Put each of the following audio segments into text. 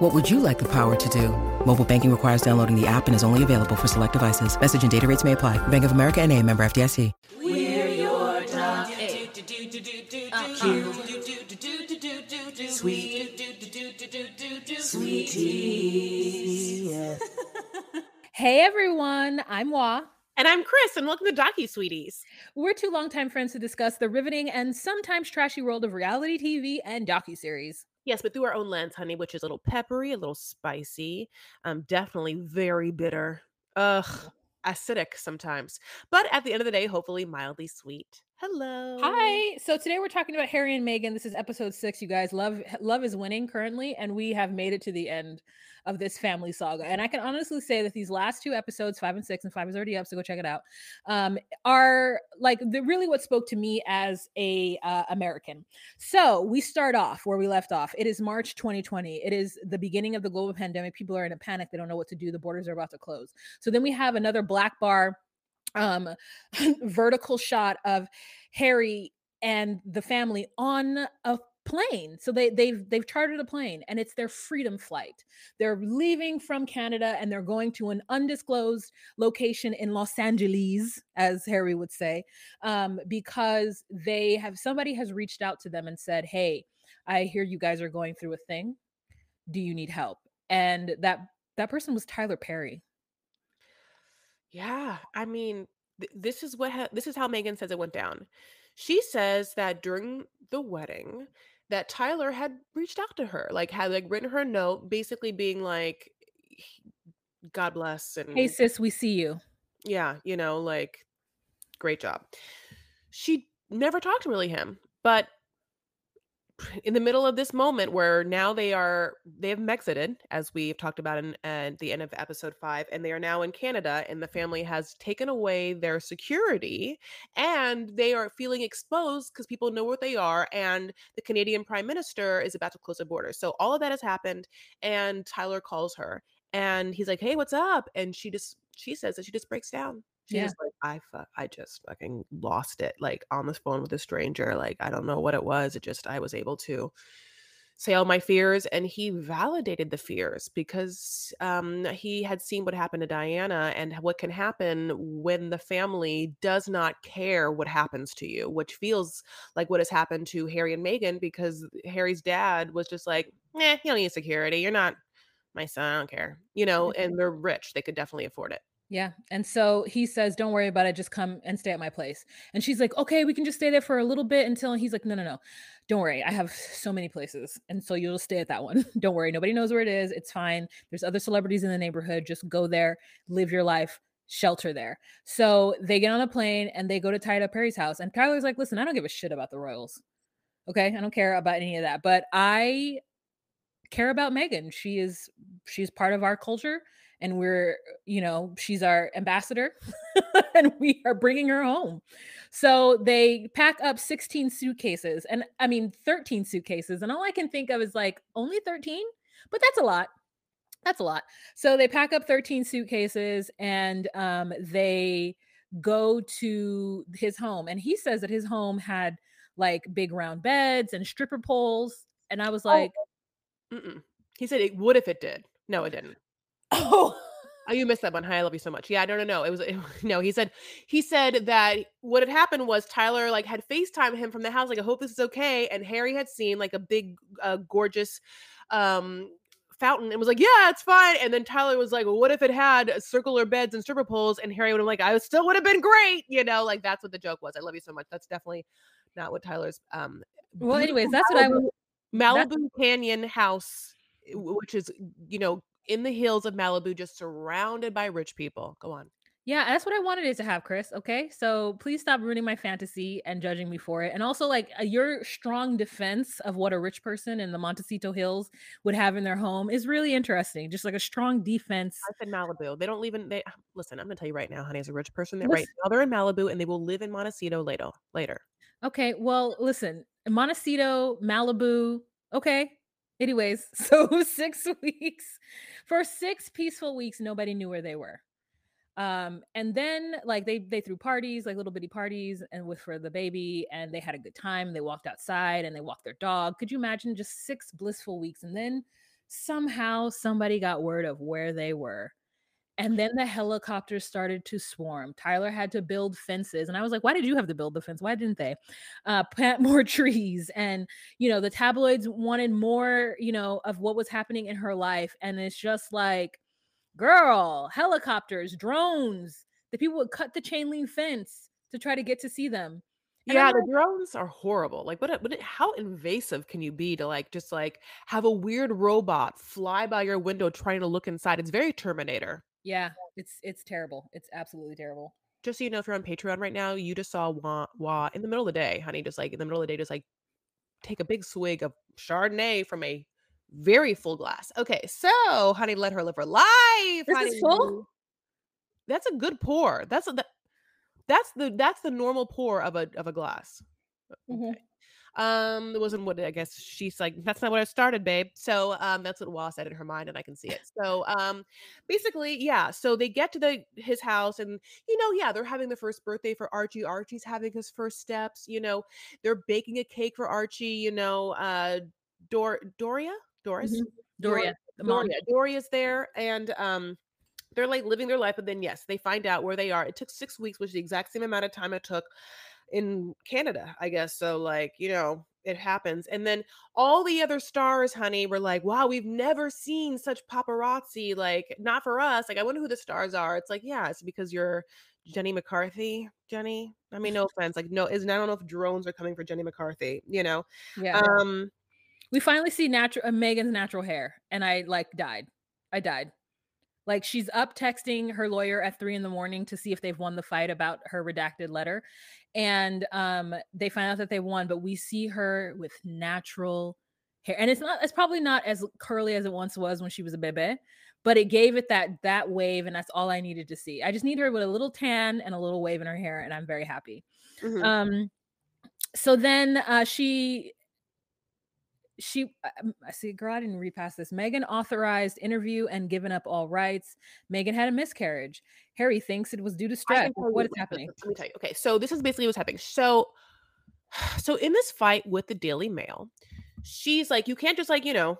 What would you like the power to do? Mobile banking requires downloading the app and is only available for select devices. Message and data rates may apply. Bank of America and a member FDIC. We're your dog. Sweeties. Hey everyone, I'm Wa. And I'm Chris, and welcome to Docu Sweeties. We're two longtime friends who discuss the riveting and sometimes trashy world of reality TV and docuseries. Yes, but through our own lens, honey, which is a little peppery, a little spicy, um, definitely very bitter. Ugh, acidic sometimes. But at the end of the day, hopefully mildly sweet. Hello. Hi. So today we're talking about Harry and Meghan. This is episode six, you guys. Love Love is winning currently, and we have made it to the end of this family saga. And I can honestly say that these last two episodes, five and six, and five is already up, so go check it out. Um, are like the really what spoke to me as a uh, American. So we start off where we left off. It is March 2020. It is the beginning of the global pandemic. People are in a panic. They don't know what to do. The borders are about to close. So then we have another black bar um vertical shot of Harry and the family on a plane. So they they've they've chartered a plane and it's their freedom flight. They're leaving from Canada and they're going to an undisclosed location in Los Angeles, as Harry would say, um, because they have somebody has reached out to them and said, "Hey, I hear you guys are going through a thing. Do you need help?" And that that person was Tyler Perry. Yeah, I mean, th- this is what ha- this is how Meghan says it went down. She says that during the wedding, that Tyler had reached out to her, like had like written her a note, basically being like, "God bless," and Hey sis, we see you. yeah, you know, like, great job. She never talked to really him, but in the middle of this moment where now they are they have mexited as we've talked about in the end of episode five and they are now in canada and the family has taken away their security and they are feeling exposed because people know where they are and the canadian prime minister is about to close the border. So all of that has happened and tyler calls her and he's like hey what's up? And she just she says that she just breaks down She's Yeah. just like, I fu- I just fucking lost it. Like on the phone with a stranger. Like I don't know what it was. It just I was able to say all my fears, and he validated the fears because um, he had seen what happened to Diana and what can happen when the family does not care what happens to you, which feels like what has happened to Harry and Meghan because Harry's dad was just like, "Nah, you don't need security. You're not my son. I don't care." You know, and they're rich. They could definitely afford it. Yeah. And so he says, Don't worry about it. Just come and stay at my place. And she's like, Okay, we can just stay there for a little bit until he's like, No, no, no. Don't worry. I have so many places. And so you'll stay at that one. Don't worry. Nobody knows where it is. It's fine. There's other celebrities in the neighborhood. Just go there, live your life, shelter there. So they get on a plane and they go to Tyler Perry's house. And Tyler's like, Listen, I don't give a shit about the Royals. Okay. I don't care about any of that. But I care about Meghan. She is she's part of our culture and we're you know she's our ambassador and we are bringing her home so they pack up 16 suitcases and i mean 13 suitcases and all i can think of is like only 13 but that's a lot that's a lot so they pack up 13 suitcases and um, they go to his home and he says that his home had like big round beds and stripper poles and i was like Mm-mm. He said it would if it did. No, it didn't. Oh Oh, you missed that one. Hi, I love you so much. Yeah, no, no, no. It was it, no. He said he said that what had happened was Tyler like had Facetime him from the house. Like, I hope this is okay. And Harry had seen like a big, uh, gorgeous, um, fountain and was like, yeah, it's fine. And then Tyler was like, well, what if it had circular beds and stripper poles? And Harry would have like, I still would have been great. You know, like that's what the joke was. I love you so much. That's definitely not what Tyler's um. well anyways beautiful that's what i Malibu- that's- Malibu Canyon house, which is, you know, in the hills of Malibu, just surrounded by rich people. Go on. Yeah, that's what I wanted it to have, Chris. Okay. So please stop ruining my fantasy and judging me for it. And also, like, uh, your strong defense of what a rich person in the Montecito Hills would have in their home is really interesting. Just like a strong defense. I said Malibu. They don't live in they listen, I'm gonna tell you right now, honey, as a rich person, right Listen, now they're in Malibu and they will live in Montecito later later. okay, well, listen, Montecito, Malibu. Okay. Anyways, so six weeks for six peaceful weeks, nobody knew where they were. Um, and then like they they threw parties, like little bitty parties, and with for the baby, and they had a good time. They walked outside and they walked their dog. Could you imagine just six blissful weeks? And then somehow somebody got word of where they were. And then the helicopters started to swarm. Tyler had to build fences. And I was like, why did you have to build the fence? Why didn't they? Uh, plant more trees. And, you know, the tabloids wanted more, you know, of what was happening in her life. And it's just like, girl, helicopters, drones. The people would cut the chain link fence to try to get to see them. And Yeah, the drones are horrible. Like, what what how invasive can you be to, like, just, like, have a weird robot fly by your window trying to look inside? It's very Terminator. Yeah, it's it's terrible. It's absolutely terrible. Just so you know, if you're on Patreon right now, you just saw Wah Wah in the middle of the day, honey, just, like, in the middle of the day, just, like, take a big swig of Chardonnay from a very full glass. Okay, so, honey, let her live her life, This is full? That's a good pour. That's a that that's the that's the normal pour of a of a glass. Uh, Mhm. Um, it wasn't what I guess she's like, "That's not what I started, babe." So, um, that's what Wah said in her mind, and I can see it. So, um, basically, yeah, so they get to the his house and, you know, yeah, they're having the first birthday for Archie. Archie's having his first steps, you know, they're baking a cake for Archie, you know, uh, Dor Doria? Doris? Mhm. Dor Doria. Doria. Doria's there, and, um, they're, like, living their life, but then, yes, they find out where they are. It took 6 weeks, which is the exact same amount of time it took in Canada, I guess. So, like, you know, it happens. And then all the other stars, honey, were like, wow, we've never seen such paparazzi. Like, not for us. Like, I wonder who the stars are. It's like, yeah, it's because you're Jenny McCarthy. Jenny. I mean, no offense. Like, no, is I don't know if drones are coming for Jenny McCarthy, you know. Yeah. Um, We finally see natural uh, Meghan's natural hair, and I like died. I died. Like she's up texting her lawyer at three in the morning to see if they've won the fight about her redacted letter. And um, they find out that they won, but we see her with natural hair. And it's not it's probably not as curly as it once was when she was a bebe, but it gave it that that wave, and that's all I needed to see. I just need her with a little tan and a little wave in her hair, and I'm very happy. mhm. Um, so then uh she she um, I see girl, I didn't read past this. Meghan authorized interview and given up all rights. Meghan had a miscarriage. Harry thinks it was due to stress. What is happening? let me tell you. Okay, so this is basically what's happening. So so in this fight with the Daily Mail, she's like, you can't just like, you know,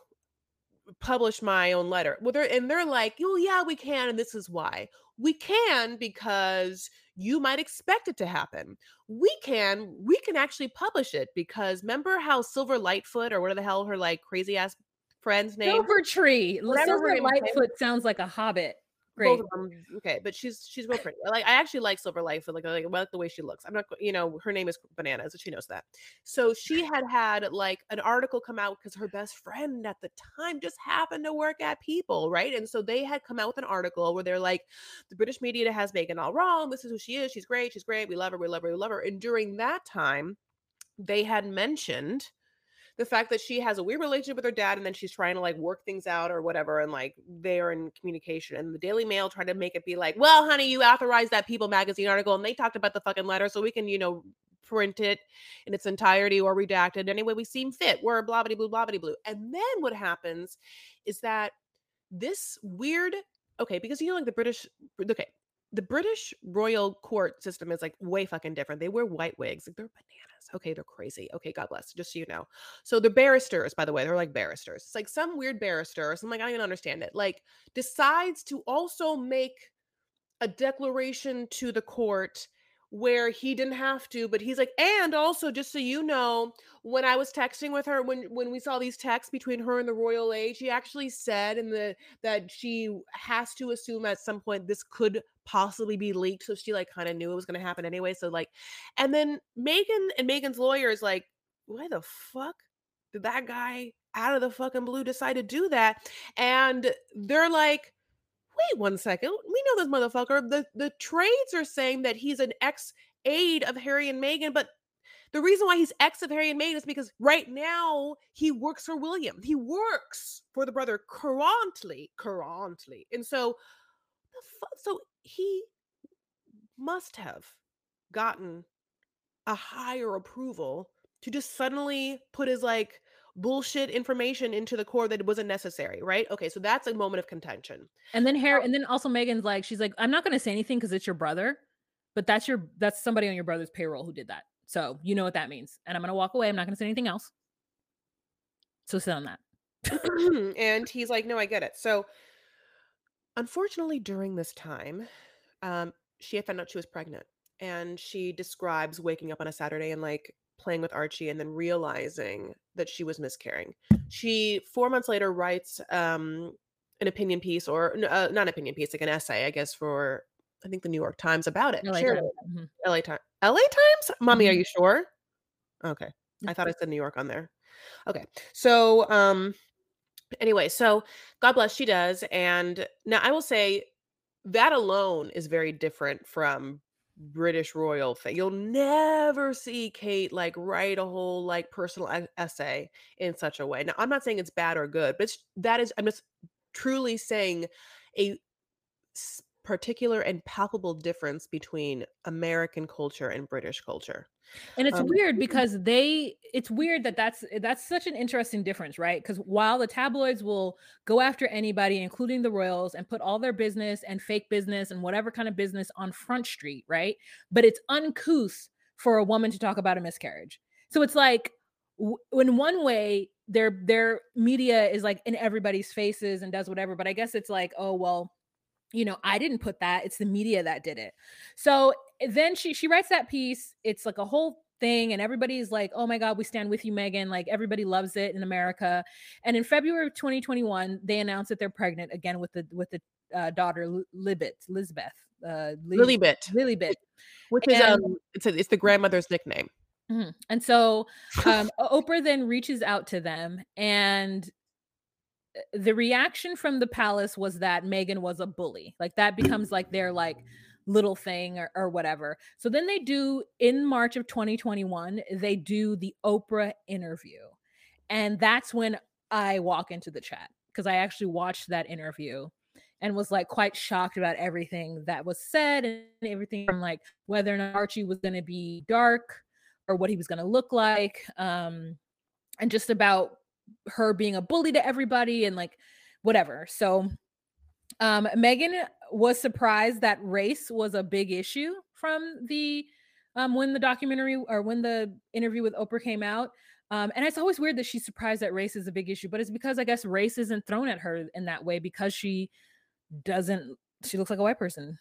publish my own letter. Well, they're and they're like, oh yeah, we can, and this is why. We can because you might expect it to happen. We can, we can actually publish it because remember how Silver Lightfoot or what the hell her like crazy ass friend's name? Silver Tree. L- Whatever her Silver Lightfoot sounds like a hobbit. Both Great. of them, okay, but she's she's real pretty. Like I actually like Silver Life. like like, I like the way she looks. I'm not, you know, her name is Bananas, and she knows that. So she had had like an article come out because her best friend at the time just happened to work at People, right? And so they had come out with an article where they're like, the British media has Meghan all wrong. This is who she is. She's great. She's great. We love her. We love her. We love her. And during that time, they had mentioned the fact that she has a weird relationship with her dad and then she's trying to like work things out or whatever and like they are in communication and the daily mail tried to make it be like well honey you authorized that people magazine article and they talked about the fucking letter so we can you know print it in its entirety or redacted any way we seem fit we're blah blah blah blah blah blue. And then what happens is that this weird okay because you know like the british okay the British royal court system is like way fucking different. They wear white wigs. Like they're bananas. Okay, they're crazy. Okay, God bless. Just so you know. So the barristers, by the way, they're like barristers. It's like some weird barrister. So I'm like, I don't even understand it. Like decides to also make a declaration to the court where he didn't have to but he's like and also just so you know when i was texting with her when when we saw these texts between her and the royal age she actually said in the that she has to assume at some point this could possibly be leaked so she like kind of knew it was going to happen anyway so like and then meghan and meghan's lawyer is like why the fuck did that guy out of the fucking blue decide to do that and they're like wait one second. We know this motherfucker. The the trades are saying that he's an ex aide of Harry and Meghan, but the reason why he's ex of Harry and Meghan is because right now he works for William. He works for the brother currently, currently, and so the fu- so he must have gotten a higher approval to just suddenly put his like bullshit information into the core that wasn't necessary, right? Okay, so that's a moment of contention. And then Harry, and then also Meghan's like, she's like, I'm not gonna say anything because it's your brother, but that's your that's somebody on your brother's payroll who did that. So you know what that means. And I'm gonna walk away. I'm not gonna say anything else. So sit on that. and he's like, "No, I get it." So, unfortunately, during this time, um, she had found out she was pregnant, and she describes waking up on a Saturday and like playing with Archie, and then realizing that she was miscarrying. She four months later writes um, an opinion piece, or uh, not an opinion piece, like an essay, I guess, for I think the New York Times about it. LA Times, mhm. LA Times. LA Times? Mommy, are Mhm. you sure? Okay. I thought I said New York on there. Okay. So, um, anyway, so God bless, she does. And now I will say that alone is very different from British royal thing. You'll never see Kate like write a whole like personal essay in such a way. Now, I'm not saying it's bad or good, but that is, I'm just truly saying a particular and palpable difference between American culture and British culture. And it's Um, weird because they it's weird that that's that's such an interesting difference, right? Because while the tabloids will go after anybody, including the royals, and put all their business and fake business and whatever kind of business on Front Street, right? But it's uncouth for a woman to talk about a miscarriage. So it's like w- in one way their their media is like in everybody's faces and does whatever, but I guess it's like, oh well, you know, I didn't put that. It's the media that did it. So then she she writes that piece. It's like a whole thing, and everybody's like, "Oh my God, we stand with you, Meghan!" Like everybody loves it in America. And in February of 2021, they announced that they're pregnant again with the with the uh, daughter Li- Libet, Lisbeth, uh, Li- Lilybit, Lilybet. which is And- um, it's a, it's the grandmother's nickname. Mhm. And so um, Oprah then reaches out to them, and uh, the reaction from the palace was that Meghan was a bully. Like that becomes like their like little thing or, or whatever. So then they do in March of 2021, they do the Oprah interview. And that's when I walk into the chat because I actually watched that interview and was like quite shocked about everything that was said and everything from like whether or not Archie was going to be dark or what he was going to look like um and just about her being a bully to everybody and like whatever so um meghan was surprised that race was a big issue from the um when the documentary or when the interview with oprah came out um and it's always weird that she's surprised that race is a big issue but it's because i guess race isn't thrown at her in that way because she doesn't she looks like a white person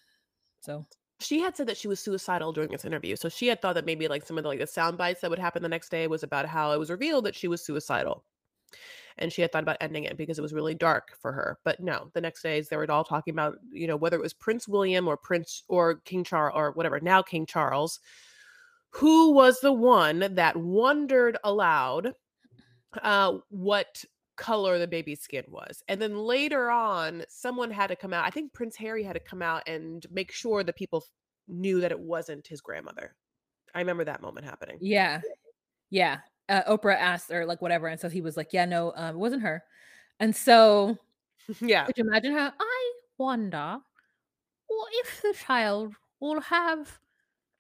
so. She had said that she was suicidal during this interview, so she had thought that maybe like some of the like the sound bites that would happen the next day was about how it was revealed that she was suicidal, and she had thought about ending it because it was really dark for her. But no, the next days they were all talking about you know whether it was Prince William or Prince or King Charles or whatever now King Charles, who was the one that wondered aloud uh, what color the baby's skin was. And then later on, someone had to come out. I think Prince Harry had to come out and make sure that people knew that it wasn't his grandmother. I remember that moment happening. Yeah. Yeah. Uh, Oprah asked or like whatever. And so he was like, yeah, no, um, it wasn't her. And so yeah. could you imagine her? I wonder well, if the child will have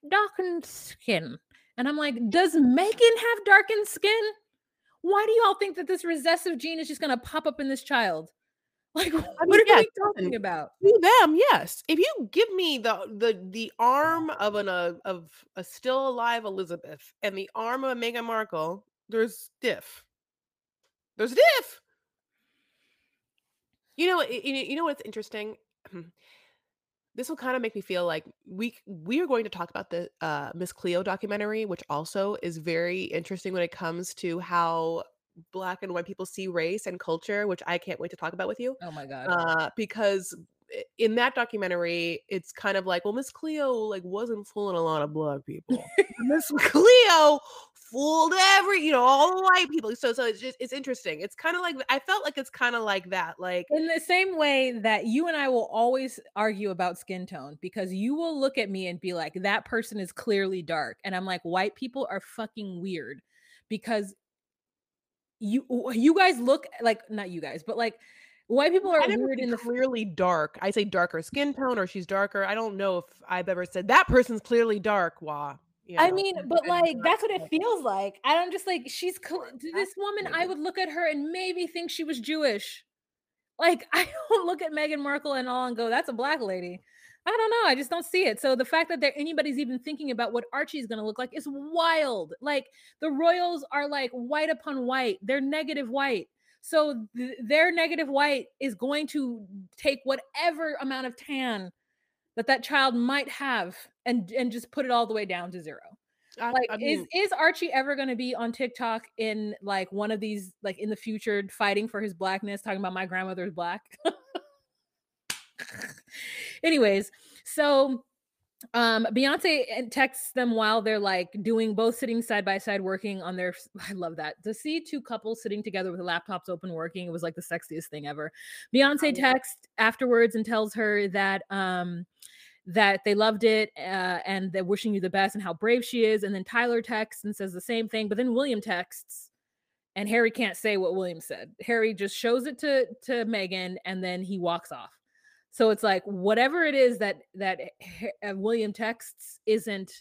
darkened skin? And I'm like, does Meghan have darkened skin? Why do y'all think that this recessive gene is just going to pop up in this child? Like, what mean, are yeah, we talking about? To them, yes. If you give me the the the arm of an uh, of a still alive Elizabeth and the arm of a Meghan Markle, there's diff. There's diff. You know, y- y- you know what's interesting? This will kind of make me feel like we we are going to talk about the uh, Miss Cleo documentary, which also is very interesting when it comes to how black and white people see race and culture, which I can't wait to talk about with you Oh my God. uh, because in that documentary, it's kind of like, well, Miss Cleo like wasn't fooling a lot of black people. Miss Cleo fooled every, you know, all the white people. So so it's just it's interesting. It's kind of like I felt like it's kind of like that. Like in the same way that you and I will always argue about skin tone because you will look at me and be like, that person is clearly dark. And I'm like, white people are fucking weird because you you guys look like not you guys, but like white people are weird in the clearly dark. I say darker skin tone or she's darker. I don't know if I've ever said that person's clearly dark. Wah. You know, I mean, but like that's what it feels like. I don't just like she's cl- this woman. I would look at her and maybe think she was Jewish. Like I don't look at Meghan Markle and all and go, "That's a black lady." I don't know. I just don't see it. So the fact that there anybody's even thinking about what Archie's going to look like is wild. Like the Royals are like white upon white. They're negative white. So th- their negative white is going to take whatever amount of tan that that child might have and and just put it all the way down to zero. I, like I mean, is is Archie ever going to be on TikTok in like one of these like in the future fighting for his blackness talking about my grandmother's black? Anyways, so um Beyonce texts them while they're like doing both sitting side by side working on their I love that. To see two couples sitting together with laptops open working, it was like the sexiest thing ever. Beyonce texts afterwards and tells her that um that they loved it uh, and they're wishing you the best and how brave she is. And then Tyler texts and says the same thing, but then William texts and Harry can't say what William said. Harry just shows it to to meghan and then he walks off. So it's like whatever it is that that William texts isn't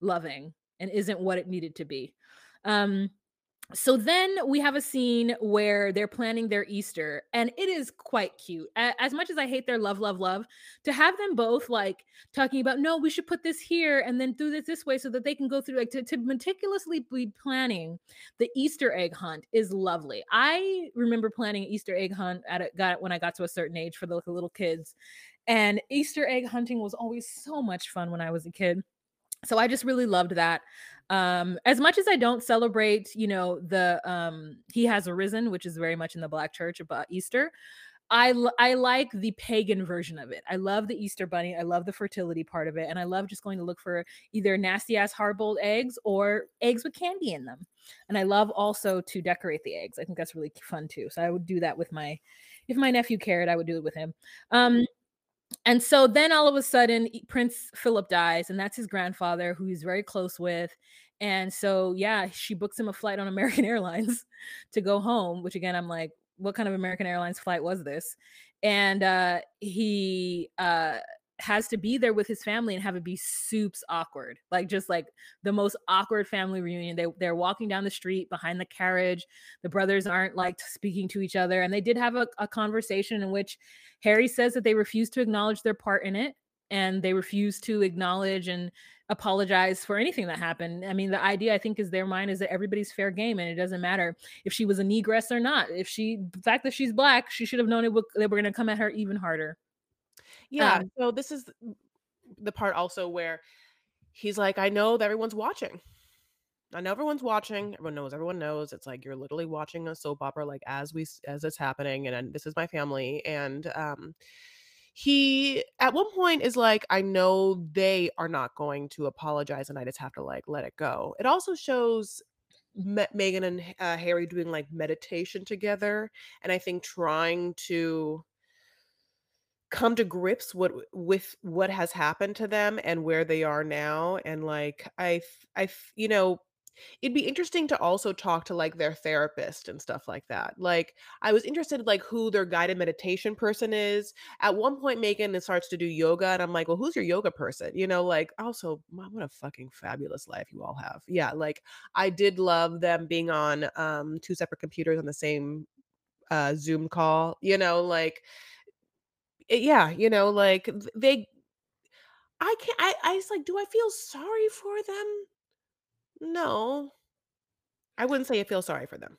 loving and isn't what it needed to be. Um so then we have a scene where they're planning their Easter, and it is quite cute. As much as I hate their love, love, love, to have them both like talking about, no, we should put this here and then do this this way so that they can go through, like to, to meticulously be planning the Easter egg hunt is lovely. I remember planning an Easter egg hunt at it got when I got to a certain age for the little kids, and Easter egg hunting was always so much fun when I was a kid so i just really loved that um as much as i don't celebrate you know the um he has arisen which is very much in the black church about easter I, I like the pagan version of it. I love the Easter bunny. I love the fertility part of it. And I love just going to look for either nasty ass hard boiled eggs or eggs with candy in them. And I love also to decorate the eggs. I think that's really fun too. So I would do that with my, if my nephew cared, I would do it with him. Um, and so then all of a sudden prince philip dies and that's his grandfather who he's very close with. And so yeah she books him a flight on american airlines to go home which again i'm like what kind of american airlines flight was this? And uh he uh has to be there with his family and have it be soups awkward like just like the most awkward family reunion they they're walking down the street behind the carriage the brothers aren't like speaking to each other and they did have a, a conversation in which harry says that they refuse to acknowledge their part in it and they refuse to acknowledge and apologize for anything that happened. I mean, the idea I think is their mind is that everybody's fair game and it doesn't matter if she was a negress or not. If she, the fact that she's black, she should have known it would, they were going to come at her even harder. Yeah. Um, so this is the part also where he's like, I know that everyone's watching. I know everyone's watching. Everyone knows. Everyone knows. It's like you're literally watching a soap opera, like as we as it's happening, and, and this is my family. And um, he at one point is like, I know they are not going to apologize, and I just have to like let it go. It also shows Me- Meghan and uh, Harry doing like meditation together, and I think trying to come to grips what with what has happened to them and where they are now and like i i you know it'd be interesting to also talk to like their therapist and stuff like that. Like i was interested in like who their guided meditation person is. At one point meghan starts to do yoga and i'm like well who's your yoga person? You know like also what a fucking fabulous life you all have. Yeah like i did love them being on um two separate computers on the same uh zoom call you know like Eh, yeah, you know, like they I can't I I was like, do I feel sorry for them? No. I wouldn't say I feel sorry for them.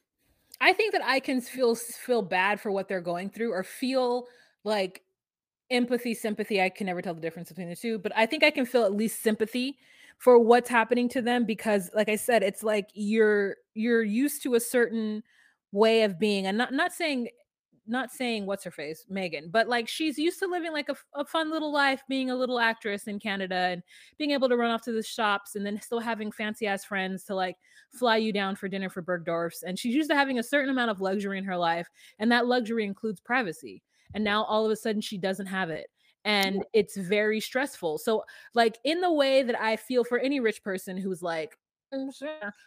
I think that I can feel feel bad for what they're going through or feel like empathy, sympathy. I can never tell the difference between the two, but I think I can feel at least sympathy for what's happening to them because like I said, it's like you're you're used to a certain way of being and not not saying not saying what's her face, Meghan, but like she's used to living like a, a fun little life, being a little actress in Canada and being able to run off to the shops and then still having fancy ass friends to like fly you down for dinner for Bergdorf's. And she's used to having a certain amount of luxury in her life, and that luxury includes privacy. And now all of a sudden she doesn't have it and it's very stressful. So, like in the way that I feel for any rich person who's like, mm,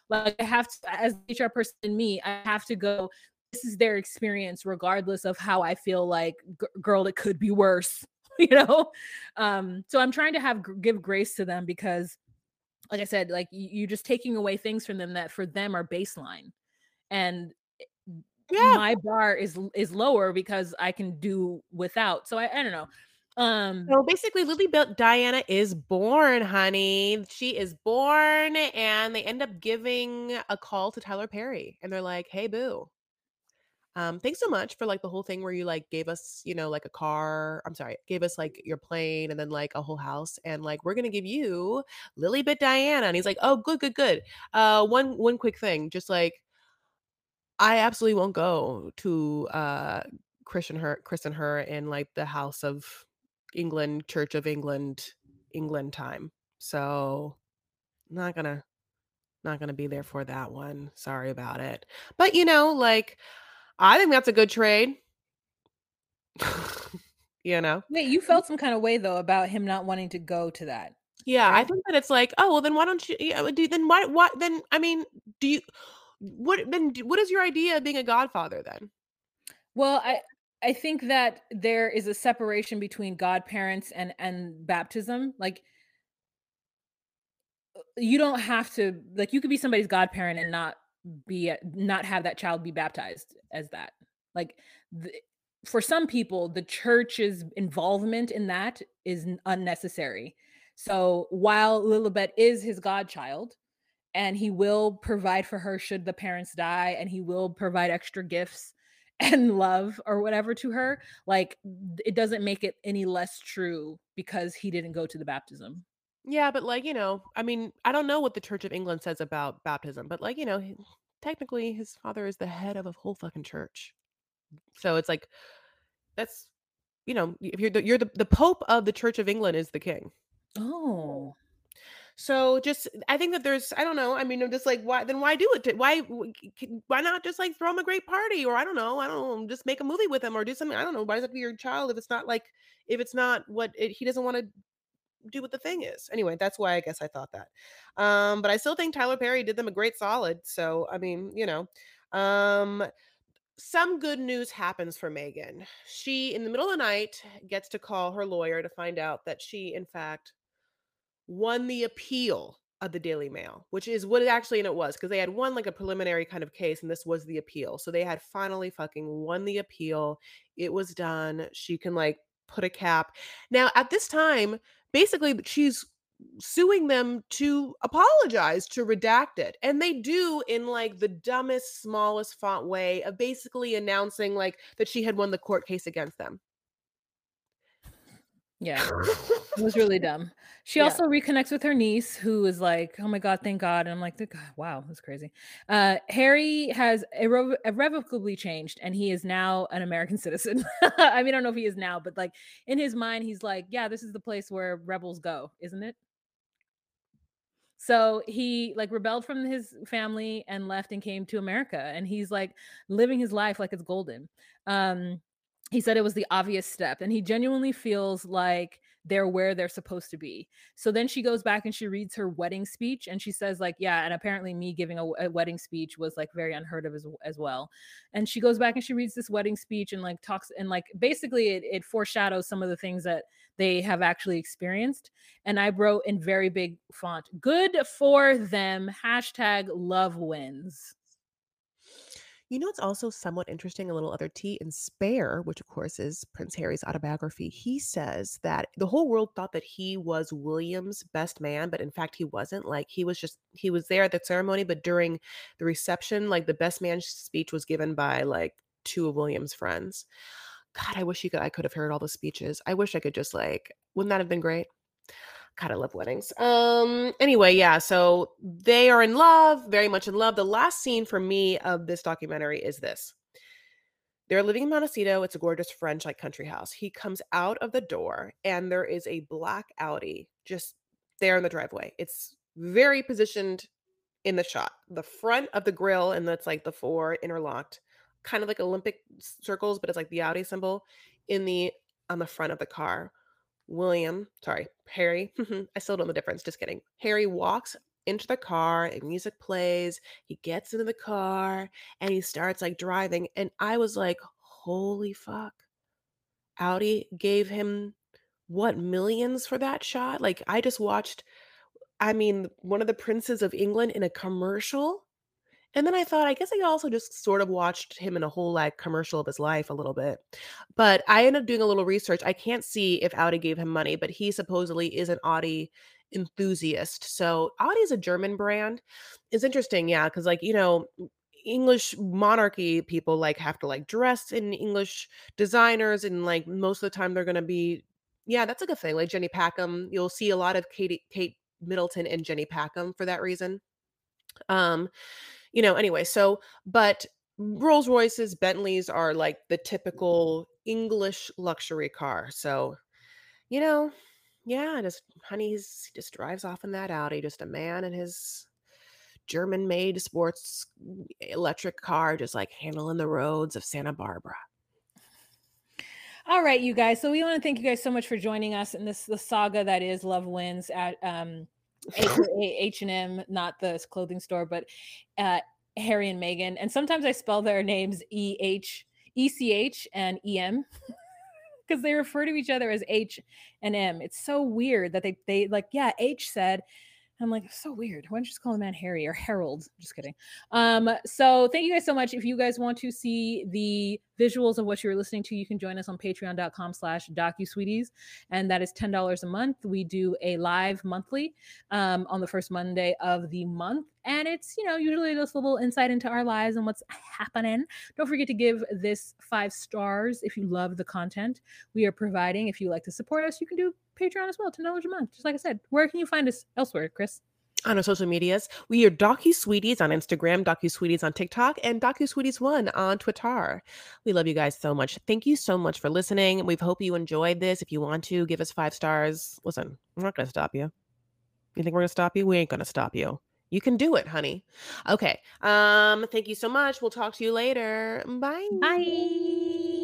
like I have to, as HR person in me, I have to go. This is their experience, regardless of how I feel. Like, girl, it could be worse, you know. Um, so I'm trying to have give grace to them because, like I said, like you're just taking away things from them that for them are baseline, and eh, yeah. my bar is is lower because I can do without. So I, I don't know. Um So basically, Lilibet Diana is born, honey. She is born, and they end up giving a call to Tyler Perry, and they're like, "Hey, boo, um, thanks so much for like the whole thing where you like gave us, you know, like a car. I'm sorry, gave us like your plane and then like a whole house, and like we're gonna give you Lilibet Diana." And he's like, "Oh, good, good, good. Uh, one one quick thing, just like." I absolutely won't go to uh christen her christen her in like the house of England, Church of England, England time. So not gonna not gonna be there for that one. Sorry about it. But you know, like I think that's a good trade. you know. Wait, you felt some kind of way though about him not wanting to go to that. Yeah, right? I think that it's like, oh well, then why don't you? Yeah, do then why? What then? I mean, do you? What then? What is your idea of being a godfather then? Well, I I think that there is a separation between godparents and and baptism. Like uh, you don't have to like you could be somebody's godparent and not be uh, not have that child be baptized as that. Like the, for some people the church's involvement in that is unnecessary. So while Lilibet is his godchild and he will provide for her should the parents die and he will provide extra gifts and love or whatever to her like it doesn't make it any less true because he didn't go to the baptism yeah but like you know i mean i don't know what the church of england says about baptism but like you know technically his father is the head of a whole fucking church so it's like that's you know if you're the, you're the, the pope of the church of england is the king oh so just I think that there's I don't know. I mean, I'm just like why then why do it? Why why not just like throw him a great party or I don't know. I don't know, just make a movie with him or do something. I don't know. Why does it be your child if it's not like if it's not what it, he doesn't want to do what the thing is. Anyway, that's why I guess I thought that. Um but I still think Tyler Perry did them a great solid. So, I mean, you know, um some good news happens for Meghan. She, in the middle of the night, gets to call her lawyer to find out that she, in fact, won the appeal of the Daily Mail, which is what it actually and it was because they had won like a preliminary kind of case and this was the appeal. So they had finally fucking won the appeal. It was done. She can like put a cap. Now at this time, basically she's suing them to apologize to redact it and they do in like the dumbest smallest font way of basically announcing like that she had won the court case against them yeah. It was really dumb. She yeah. also reconnects with her niece, who is like, "Oh my god, thank God!" And I'm like, "Wow, that's crazy." Uh, Harry has irre- irrevocably changed, and he is now an American citizen. I mean, I don't know if he is now, but like in his mind, he's like, "Yeah, this is the place where rebels go, isn't it?" So he like rebelled from his family and left and came to America, and he's like living his life like it's golden. Um, he said it was the obvious step and he genuinely feels like they're where they're supposed to be. So then she goes back and she reads her wedding speech and she says like yeah and apparently me giving a, a, wedding speech was like very unheard of as, as well. And she goes back and she reads this wedding speech and like talks and like basically it, it foreshadows some of the things that they have actually experienced and i wrote in very big font good for them hashtag love wins you know, it's also somewhat interesting, a little other tea in Spare, which of course is Prince Harry's autobiography. He says that the whole world thought that he was William's best man, but in fact, he wasn't. Like, he was just, he was there at the ceremony, but during the reception, like the best man speech was given by like two of William's friends. God, I wish you could, I could have heard all the speeches. I wish I could just like, wouldn't that have been great? God, I love weddings. Um, anyway, yeah, so they are in love, very much in love. The last scene for me of this documentary is this. they're living in Montecito. It's a gorgeous French like country house. He comes out of the door and there is a black Audi just there in the driveway. It's very positioned in the shot. The front of the grill and that's like the four interlocked, kind of like Olympic circles, but it's like the Audi symbol in the on the front of the car. William, sorry, Harry. I still don't know the difference. Just kidding. Harry walks into the car and music plays. He gets into the car and he starts like driving. And I was like, holy fuck. Audi gave him what millions for that shot? Like, I just watched, I mean, one of the princes of England in a commercial. And then I thought, I guess I also just sort of watched him in a whole like commercial of his life a little bit. But I ended up doing a little research. I can't see if Audi gave him money, but he supposedly is an Audi enthusiast. So Audi is a German brand. It's interesting, yeah, because like you know, English monarchy people like have to like dress in English designers, and like most of the time they're gonna be, yeah, that's a thing. Like Jenny Packham, you'll see a lot of Katie Kate Middleton and Jenny Packham for that reason. Um, you know, anyway, so but Rolls Royces, Bentleys are like the typical English luxury car. So, you know, yeah, just honey, he just drives off in that Audi, just a man in his German-made sports electric car, just like handling the roads of Santa Barbara. All right, you guys. So we want to thank you guys so much for joining us in this the saga that is Love Wins at um H and M, not the clothing store, but uh, Harry and Meghan. And sometimes I spell their names E H E C H and E M because they refer to each other as H and M. It's so weird that they they like yeah H said. I'm like so weird. Why don't you just call the man Harry or Harold? Just kidding. Um, so thank you guys so much. If you guys want to see the visuals of what you're listening to, you can join us on patreon.com slash docusweeties. And that is $10 a month. We do a live monthly um, on the first Monday of the month. And it's, you know, usually just a little insight into our lives and what's happening. Don't forget to give this five stars if you love the content we are providing. If you like to support us, you can do Patreon as well, $10 a month. Just like I said, where can you find us elsewhere, Chris? on our social medias. We are Docu Sweeties on Instagram, Docu Sweeties on TikTok, and Docu Sweeties One on Twitter. We love you guys so much. Thank you so much for listening. We hope you enjoyed this. If you want to give us five stars, listen, we're not going to stop you. You think we're going to stop you? We ain't going to stop you. You can do it, honey. Okay. Um. Thank you so much. We'll talk to you later. Bye. Bye.